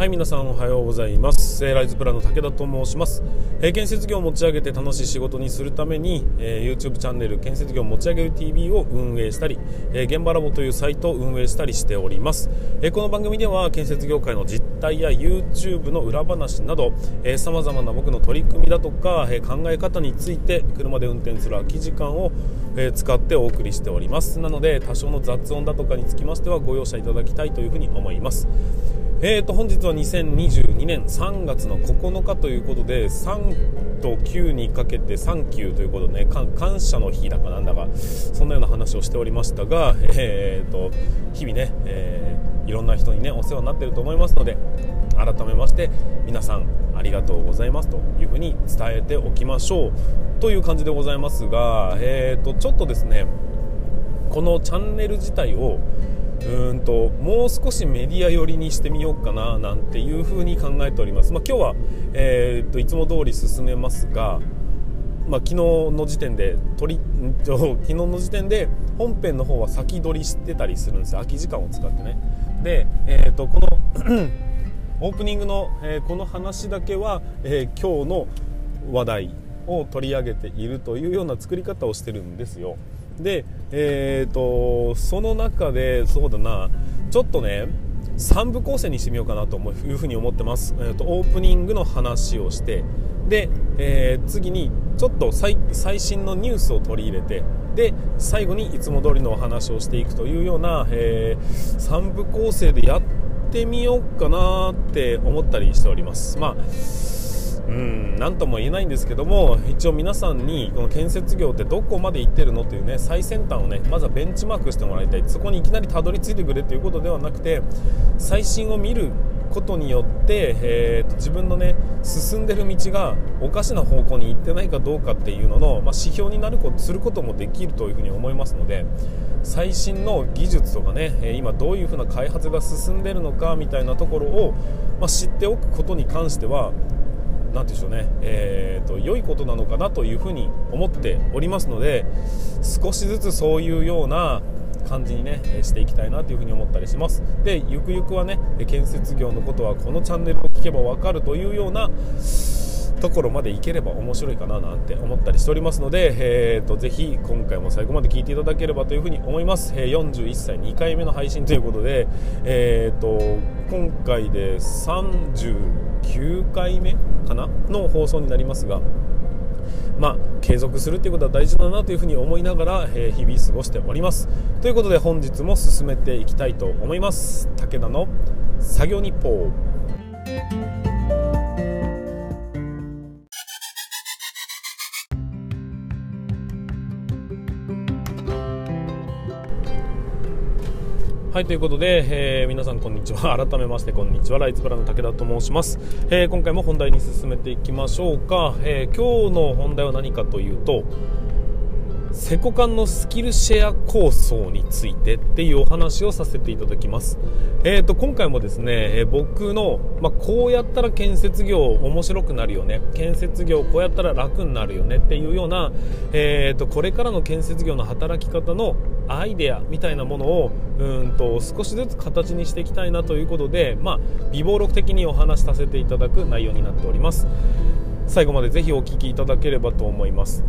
はい皆さんおはようございます。ライズプランの武田と申します、え、建設業を持ち上げて楽しい仕事にするために、え、YouTube チャンネル建設業持ち上げる TV を運営したり、え、現場ラボというサイトを運営したりしております、え、この番組では建設業界の実態や YouTube の裏話などさまざまな僕の取り組みだとか、え、考え方について車で運転する空き時間を、え、使ってお送りしております。なので多少の雑音だとかにつきましてはご容赦いただきたいというふうに思います。えーと本日は2022年3月の9日ということで3と9にかけて3級ということでね感謝の日だかなんだかそんなような話をしておりましたが、えーと、日々ね、えー、いろんな人にねお世話になっていると思いますので改めまして皆さんありがとうございますというふうに伝えておきましょう。という感じでございますが、えーとちょっとですねこのチャンネル自体をうんともう少しメディア寄りにしてみようかななんていうふうに考えております、まあ、今日は、えー、といつも通り進めますが、まあ、昨日の時点で取り 昨日の時点で本編の方は先取りしてたりするんですよ。空き時間を使ってね。で、えー、とこの オープニングの、えー、この話だけは、えー、今日の話題を取り上げているというような作り方をしてるんですよ。で、えーと、その中でそうだなちょっとね3部構成にしてみようかなというふうに思ってます、えーと、オープニングの話をしてで、えー、次にちょっと最新のニュースを取り入れてで最後にいつも通りのお話をしていくというような、えー、3部構成でやってみようかなって思ったりしております。まあうん何とも言えないんですけども一応皆さんにこの建設業ってどこまで行ってるのというね最先端をねまずはベンチマークしてもらいたい。そこにいきなりたどり着いてくれということではなくて最新を見ることによって、えーと、自分のね進んでる道がおかしな方向に行ってないかどうかっていうのの、まあ、指標になることすることもできるというふうに思いますので最新の技術とかね今どういうふうな開発が進んでるのかみたいなところを、まあ、知っておくことに関しては何でしょうね、えーと、良いことなのかなというふうに思っておりますので少しずつそういうような感じにねしていきたいなというふに思ったりします。でゆくゆくはね建設業のことはこのチャンネルを聞けば分かるというようなところまでいければ面白いかななんて思ったりしておりますので、えーと、ぜひ今回も最後まで聞いていただければというふうに思います、えー、41歳2回目の配信ということで、えーと、今回で39回目かなの放送になりますがまあ、継続するということは大事だなというふうに思いながら、えー、日々過ごしております。ということで本日も進めていきたいと思います。武田の作業日報。はい、ということで、えー、皆さんこんにちは。改めましてこんにちは。ライツブラの武田と申します。えー、今回も本題に進めていきましょうか。えー、今日の本題は何かというと、セコカンのスキルシェア構想についてっていうお話をさせていただきます。えーと、今回もですね、え、僕の、まあ、こうやったら建設業面白くなるよね、建設業こうやったら楽になるよねっていうような、えーと、これからの建設業の働き方のアイデアみたいなものをうんと少しずつ形にしていきたいなということで、まあ、微暴録的にお話しさせていただく内容になっております。最後までぜひお聞きいただければと思います。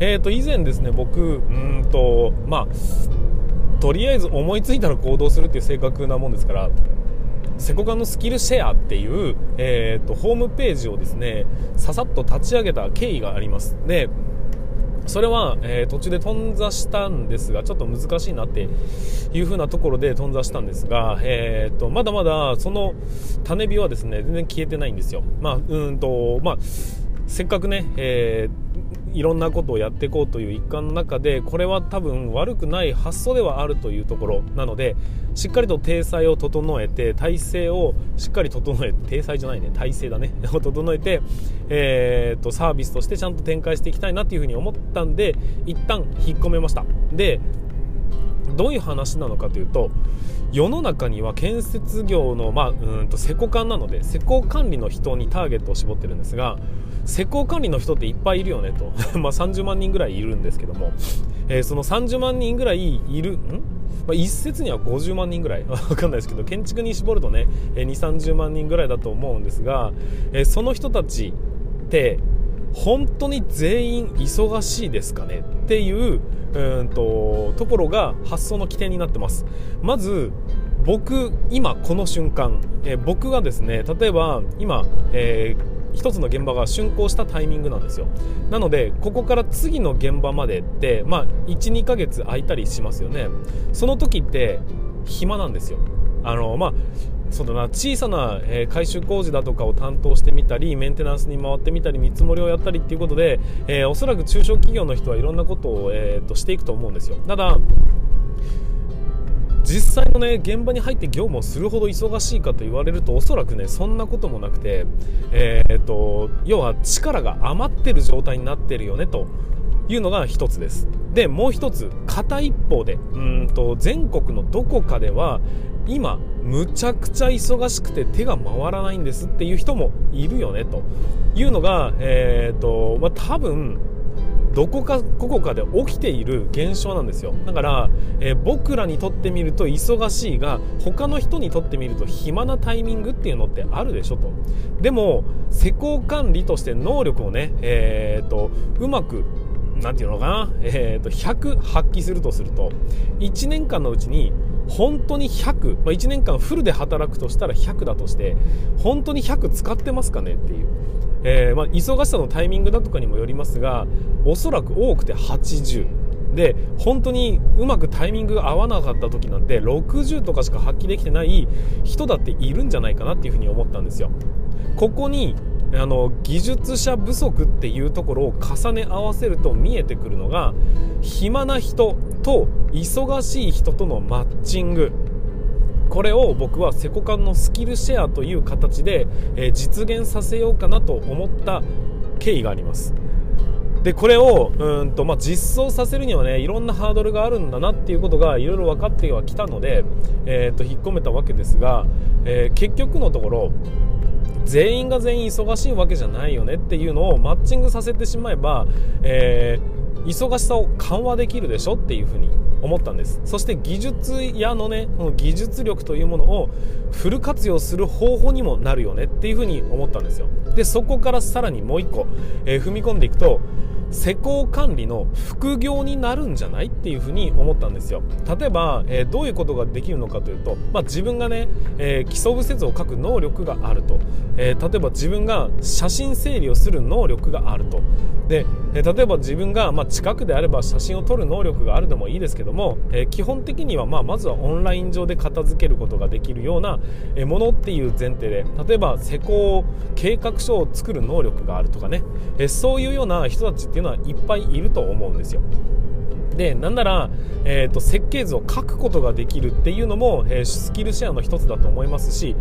えー、と以前ですね僕うんとまあとりあえず思いついたら行動するっていう正確なもんですからセコカのスキルシェアっていう、えーと、ホームページをですねささっと立ち上げた経緯がありますでそれは、えー、途中で頓挫したんですがちょっと難しいなっていう風なところで頓挫したんですが、えーと、まだまだその種火はですね全然消えてないんですよ。まあうんとまあせっかくね、えー、いろんなことをやっていこうという一環の中でこれは多分悪くない発想ではあるというところなのでしっかりと体裁を整えて体制をしっかり整えて体裁じゃないね体制だね。を 整えて、えーと、サービスとしてちゃんと展開していきたいなというふうに思ったんで一旦引っ込めました。でどういう話なのかというと世の中には建設業の、まあ、うんと施工管なので施工管理の人にターゲットを絞ってるんですが施工管理の人っていっぱいいるよねと。ま30万人ぐらいいるんですけども。えー、その30万人ぐらいいるん？まあ、一説には50万人ぐらい。わかんないですけど建築に絞るとねえ。230万人ぐらいだと思うんですが、えー、その人たちって本当に全員忙しいですかねっていううんとところが発想の起点になってます。まず僕今この瞬間、えー、僕がですね例えば今、えー一つの現場が竣工したタイミングなんですよ。なのでここから次の現場までってまあ12ヶ月空いたりしますよね。その時って暇なんですよ。あのまあそうだな小さな、えー、改修工事だとかを担当してみたりメンテナンスに回ってみたり見積もりをやったりっていうことで、えー、おそらく中小企業の人はいろんなことを、えーと、していくと思うんですよ。ただ実際のね現場に入って業務をするほど忙しいかと言われるとおそらくねそんなこともなくて、えーと、と要は力が余ってる状態になってるよねというのが一つです。でもう一つ片一方でうんと全国のどこかでは今むちゃくちゃ忙しくて手が回らないんですっていう人もいるよねというのが、えーとまあ、多分どこかここかで起きている現象なんですよ。だから、えー、僕らにとってみると忙しいが他の人にとってみると暇なタイミングっていうのってあるでしょと。でも施工管理として能力をね、えーとうまくなんていうのかな、えー、と100発揮するとすると1年間のうちに本当に100、まあ、1年間フルで働くとしたら100だとして本当に100使ってますかねっていう、えー、まあ、忙しさのタイミングだとかにもよりますがおそらく多くて80で本当にうまくタイミングが合わなかった時なんて60とかしか発揮できてない人だっているんじゃないかなっていうふうに思ったんですよ。ここにあの技術者不足っていうところを重ね合わせると見えてくるのが暇な人と忙しい人とのマッチング。これを僕はセコカンのスキルシェアという形で、え実現させようかなと思った経緯があります。でこれをうんと、まあ、実装させるにはねいろんなハードルがあるんだなっていうことがいろいろ分かってはきたので、えー、と引っ込めたわけですが、えー、結局のところ全員が全員忙しいわけじゃないよねっていうのをマッチングさせてしまえば、えー、忙しさを緩和できるでしょっていうふうに思ったんです。そして技術屋のねこの技術力というものをフル活用する方法にもなるよねっていうふうに思ったんですよ。でそこからさらにもう一個、えー、踏み込んでいくと施工管理の副業になるんじゃないっていうふうに思ったんですよ。例えば、えー、どういうことができるのかというと、まあ、自分がね、えー、基礎物説を書く能力があると、えー、例えば自分が写真整理をする能力があると。で、え例えば自分が、まあ、近くであれば写真を撮る能力があるでもいいですけども、え基本的には、まあ、まずはオンライン上で片付けることができるようなものっていう前提で例えば施工計画書を作る能力があるとかね、えそういうような人たちっていうのはいっぱいいると思うんですよ。でなんなら、えーと、設計図を書くことができるっていうのも、えー、スキルシェアの一つだと思いますし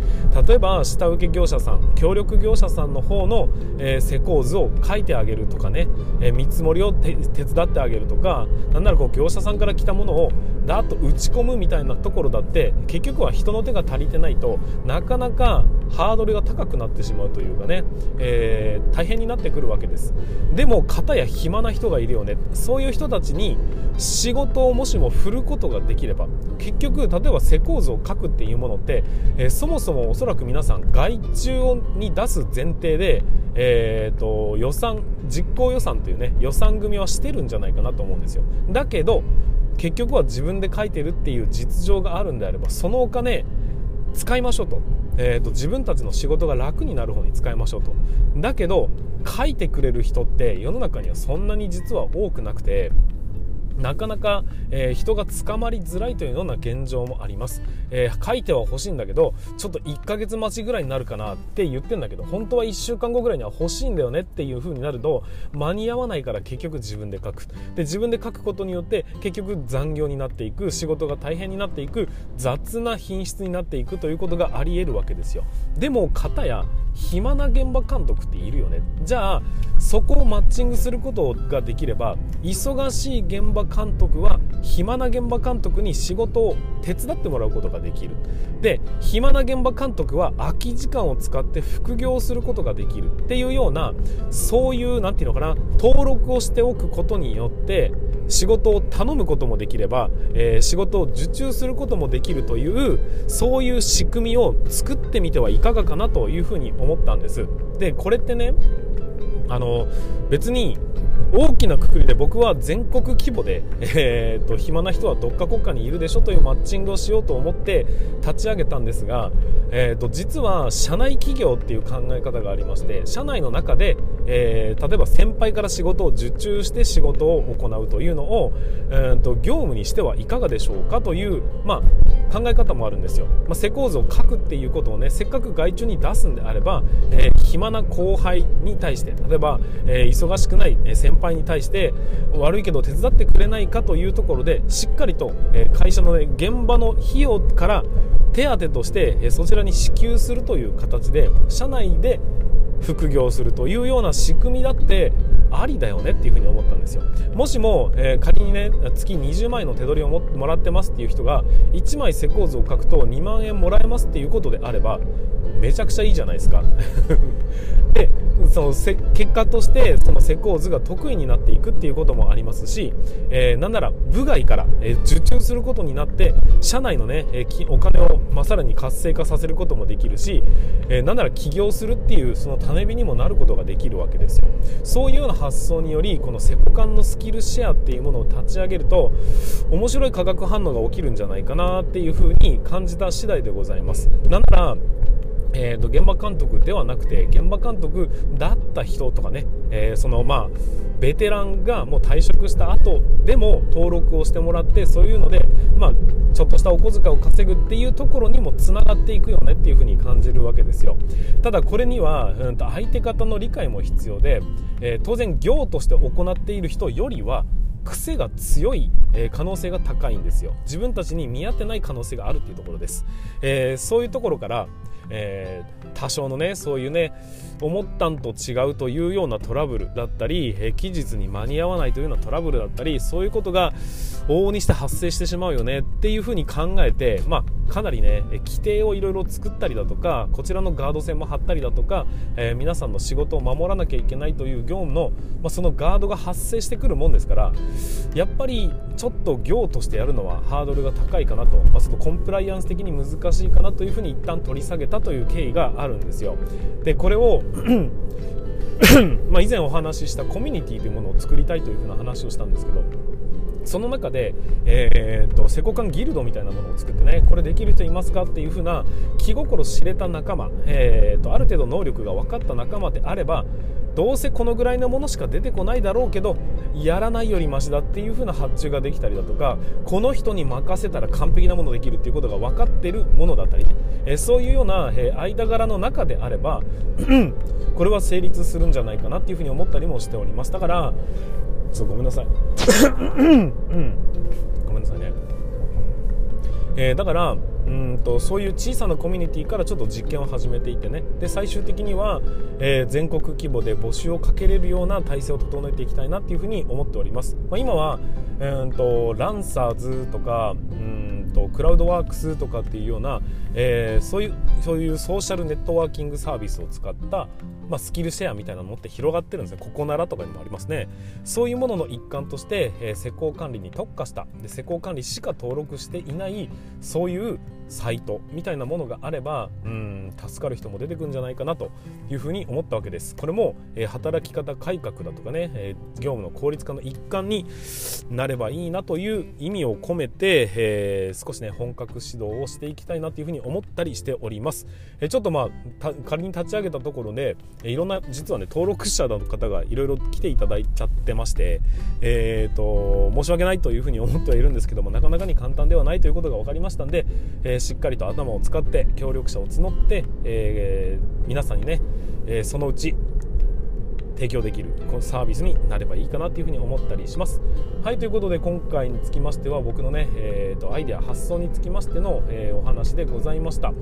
例えば下請け業者さん協力業者さんの方の、えー、施工図を書いてあげるとかね、えー、見積もりを手伝ってあげるとかなんならこう業者さんから来たものをだっと打ち込むみたいなところだって結局は人の手が足りてないとなかなかハードルが高くなってしまうというかね、えー、大変になってくるわけです。でも片や暇な人がいるよね。そういう人たちに仕事をもしも振ることができれば結局例えば施工図を書くっていうものって、えー、そもそもおそらく皆さん外注に出す前提で、えーと、予算実行予算というね予算組はしてるんじゃないかなと思うんですよ。だけど結局は自分で書いてるっていう実情があるんであればそのお金使いましょうと,、えーと、と自分たちの仕事が楽になる方に使いましょうと。だけど書いてくれる人って世の中にはそんなに実は多くなくてなかなか、えー、人が捕まりづらいというような現状もあります、えー、書いては欲しいんだけどちょっと1ヶ月待ちぐらいになるかなって言ってんだけど本当は1週間後ぐらいには欲しいんだよねっていう風になると間に合わないから結局自分で書く。で自分で書くことによって結局残業になっていく仕事が大変になっていく雑な品質になっていくということがあり得るわけですよ。でも片や暇な現場監督っているよね。じゃあそこをマッチングすることができれば忙しい現場場監督は暇な現場監督に仕事を手伝ってもらうことができる。で暇な現場監督は空き時間を使って副業することができるっていうようなそういう何て言うのかな登録をしておくことによって仕事を頼むこともできれば、えー、仕事を受注することもできるというそういう仕組みを作ってみてはいかがかなというふうに思ったんです。でこれってねあの別に大きなくくりで僕は全国規模で、えーと、暇な人はどっか国家にいるでしょというマッチングをしようと思って立ち上げたんですが、えーと、実は社内企業っていう考え方がありまして社内の中で、えー、例えば先輩から仕事を受注して仕事を行うというのを、えーと、業務にしてはいかがでしょうかという、まあ、考え方もあるんですよ、まあ、施工図を書くっていうことをねせっかく外注に出すんであれば、えー、暇な後輩に対して例えば、えー、忙しくない先輩に対して悪いけど手伝ってくれないかというところでしっかりと、え会社の、ね、現場の費用から手当として、えそちらに支給するという形で社内で副業するというような仕組みだってありだよねっていうふうに思ったんですよ。もしも、え、仮にね月20万円の手取りをもらってますっていう人が1枚施工図を書くと2万円もらえますっていうことであればめちゃくちゃいいじゃないですか。でその結果としてその施工図が得意になっていくっていうこともありますし、えー、なんなら部外から、えー、受注することになって社内のね、えー、お金を、まあ、さらに活性化させることもできるし、えー、なんなら起業するっていうその種火にもなることができるわけですよ。そういうような発想によりこのセコカンのスキルシェアっていうものを立ち上げると面白い化学反応が起きるんじゃないかなっていうふうに感じた次第でございます。なんならえーと、現場監督ではなくて現場監督だった人とかね、えー、そのまあベテランがもう退職した後でも登録をしてもらってそういうので、まあ、ちょっとしたお小遣いを稼ぐっていうところにもつながっていくよねっていうふうに感じるわけですよ。ただこれには、うん、と相手方の理解も必要で、えー、当然業として行っている人よりは癖が強い、え可能性が高いんですよ。自分たちに見合ってない可能性があるっていうところです、えー、そういうところからえー、多少のねそういうね思ったんと違うというようなトラブルだったり、えー、期日に間に合わないというようなトラブルだったりそういうことが往々にして発生してしまうよねっていうふうに考えて、まあ、かなりね規定をいろいろ作ったりだとかこちらのガード線も張ったりだとか、えー、皆さんの仕事を守らなきゃいけないという業務の、まあ、そのガードが発生してくるもんですからやっぱりちょっと業としてやるのはハードルが高いかなと、まあ、そのコンプライアンス的に難しいかなというふうに一旦取り下げたという経緯があるんですよ。でこれをま以前お話ししたコミュニティというものを作りたいというふうな話をしたんですけどその中で、えーと、セコカンギルドみたいなものを作ってねこれできる人いますかっていう風な気心知れた仲間、えーと、ある程度能力が分かった仲間であればどうせこのぐらいのものしか出てこないだろうけどやらないよりマシだっていう風な発注ができたりだとかこの人に任せたら完璧なものできるっていうことが分かってるものだったり、ね、えー、そういうような、えー、間柄の中であれば これは成立するんじゃないかなっていう風に思ったりもしております。だからちょっとごめんなさい、うん、ごめんなさいね、えー、だからうんとそういう小さなコミュニティからちょっと実験を始めていてね。で最終的には、えー、全国規模で募集をかけれるような体制を整えていきたいなっていうふうに思っております、まあ、今は、うんと、ランサーズとかうんとクラウドワークスとかっていうような、えー、そういうそういうソーシャルネットワーキングサービスを使ったまあ、スキルシェアみたいなのって広がってるんですね。ここならとかにもありますね。そういうものの一環として、えー、施工管理に特化した。で施工管理しか登録していないそういうサイトみたいなものがあればうん助かる人も出てくるんじゃないかなというふうに思ったわけです。これも、えー、働き方改革だとかね、えー、業務の効率化の一環になればいいなという意味を込めて、えー、少しね本格指導をしていきたいなというふうに思ったりしております、えちょっとまあ仮に立ち上げたところでえいろんな実はね登録者の方がいろいろ来ていただいちゃってまして、えーと、申し訳ないというふうに思ってはいるんですけどもなかなかに簡単ではないということが分かりましたんで、えー、しっかりと頭を使って協力者を募って、えー、皆さんにね、えー、そのうち提供できるこのサービスになればいいかなというふうに思ったりします。はいということで今回につきましては僕のね、えーと、アイデア発想につきましての、えー、お話でございました、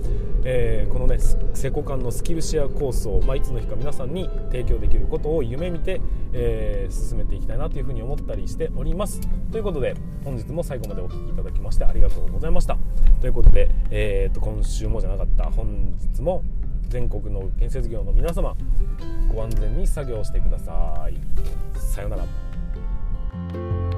えー、このねセコカンのスキルシェア構想、まあ、いつの日か皆さんに提供できることを夢見て、えー、進めていきたいなというふうに思ったりしております。ということで本日も最後までお聴きいただきましてありがとうございました。ということで、えーと今週もじゃなかった本日も全国の建設業の皆様ご安全に作業してください。さようなら。